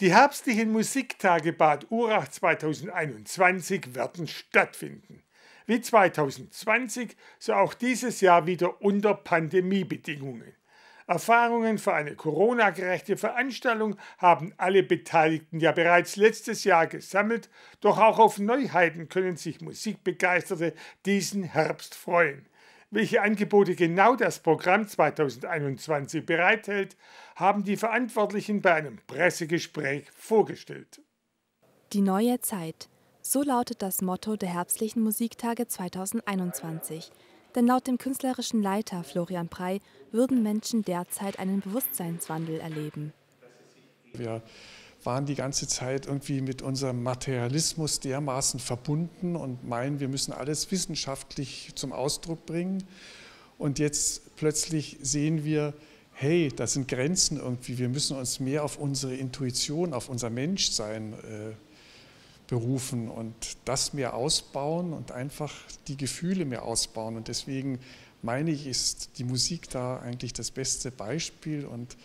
Die herbstlichen Musiktage Bad Urach 2021 werden stattfinden. Wie 2020, so auch dieses Jahr wieder unter Pandemiebedingungen. Erfahrungen für eine Corona-gerechte Veranstaltung haben alle Beteiligten ja bereits letztes Jahr gesammelt, doch auch auf Neuheiten können sich Musikbegeisterte diesen Herbst freuen. Welche Angebote genau das Programm 2021 bereithält, haben die Verantwortlichen bei einem Pressegespräch vorgestellt. Die neue Zeit. So lautet das Motto der herbstlichen Musiktage 2021. Denn laut dem künstlerischen Leiter Florian Prey würden Menschen derzeit einen Bewusstseinswandel erleben. Wir waren die ganze Zeit irgendwie mit unserem Materialismus dermaßen verbunden und meinen, wir müssen alles wissenschaftlich zum Ausdruck bringen. Und jetzt plötzlich sehen wir, hey, das sind Grenzen irgendwie, wir müssen uns mehr auf unsere Intuition, auf unser Menschsein äh, berufen und das mehr ausbauen und einfach die Gefühle mehr ausbauen. Und deswegen meine ich, ist die Musik da eigentlich das beste Beispiel und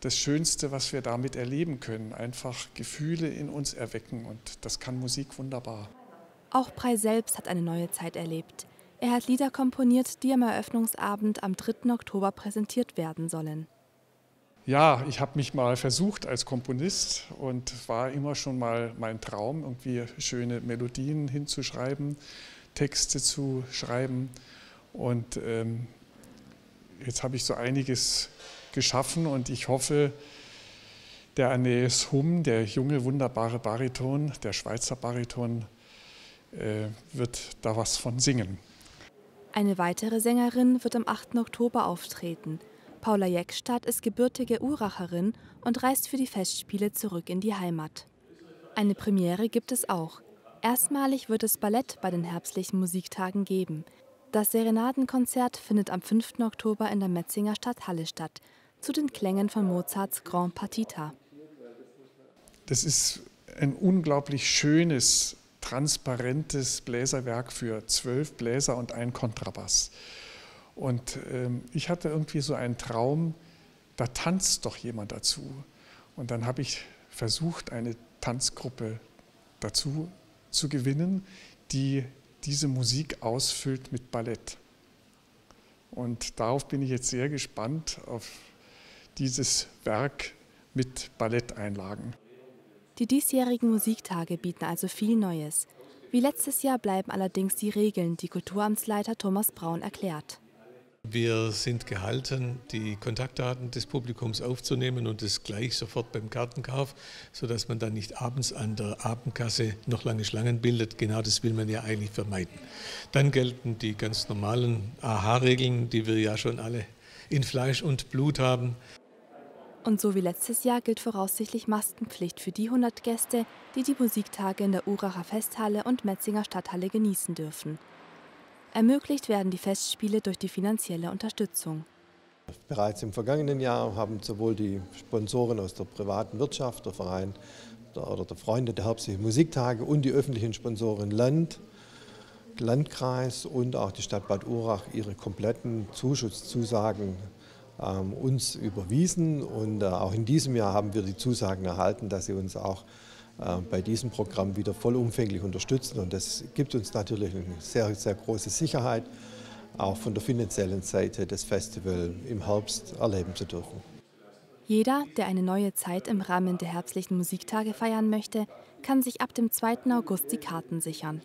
das Schönste, was wir damit erleben können. Einfach Gefühle in uns erwecken und das kann Musik wunderbar. Auch Prey selbst hat eine neue Zeit erlebt. Er hat Lieder komponiert, die am Eröffnungsabend am 3. Oktober präsentiert werden sollen. Ja, ich habe mich mal versucht als Komponist und war immer schon mal mein Traum, irgendwie schöne Melodien hinzuschreiben, Texte zu schreiben. Und ähm, jetzt habe ich so einiges geschaffen und ich hoffe, der Aeneas Hum, der junge, wunderbare Bariton, der Schweizer Bariton, äh, wird da was von singen. Eine weitere Sängerin wird am 8. Oktober auftreten. Paula Jeckstadt ist gebürtige Uracherin und reist für die Festspiele zurück in die Heimat. Eine Premiere gibt es auch. Erstmalig wird es Ballett bei den herbstlichen Musiktagen geben. Das Serenadenkonzert findet am 5. Oktober in der Metzinger Stadthalle statt zu den Klängen von Mozarts Grand Partita. Das ist ein unglaublich schönes, transparentes Bläserwerk für zwölf Bläser und einen Kontrabass. Und ähm, ich hatte irgendwie so einen Traum, da tanzt doch jemand dazu. Und dann habe ich versucht, eine Tanzgruppe dazu zu gewinnen, die diese Musik ausfüllt mit Ballett. Und darauf bin ich jetzt sehr gespannt, auf dieses Werk mit Balletteinlagen. Die diesjährigen Musiktage bieten also viel Neues. Wie letztes Jahr bleiben allerdings die Regeln, die Kulturamtsleiter Thomas Braun erklärt. Wir sind gehalten, die Kontaktdaten des Publikums aufzunehmen und es gleich sofort beim Kartenkauf, sodass man dann nicht abends an der Abendkasse noch lange Schlangen bildet. Genau das will man ja eigentlich vermeiden. Dann gelten die ganz normalen AHA-Regeln, die wir ja schon alle in Fleisch und Blut haben. Und so wie letztes Jahr gilt voraussichtlich Maskenpflicht für die 100 Gäste, die die Musiktage in der Uracher Festhalle und Metzinger Stadthalle genießen dürfen. Ermöglicht werden die Festspiele durch die finanzielle Unterstützung. Bereits im vergangenen Jahr haben sowohl die Sponsoren aus der privaten Wirtschaft, der Verein oder der Freunde der herbstlichen Musiktage und die öffentlichen Sponsoren Land, Landkreis und auch die Stadt Bad Urach ihre kompletten Zuschusszusagen ähm, uns überwiesen. Und äh, auch in diesem Jahr haben wir die Zusagen erhalten, dass sie uns auch äh, bei diesem Programm wieder vollumfänglich unterstützen. Und das gibt uns natürlich eine sehr, sehr große Sicherheit, auch von der finanziellen Seite das Festival im Herbst erleben zu dürfen. Jeder, der eine neue Zeit im Rahmen der herbstlichen Musiktage feiern möchte, kann sich ab dem 2. August die Karten sichern.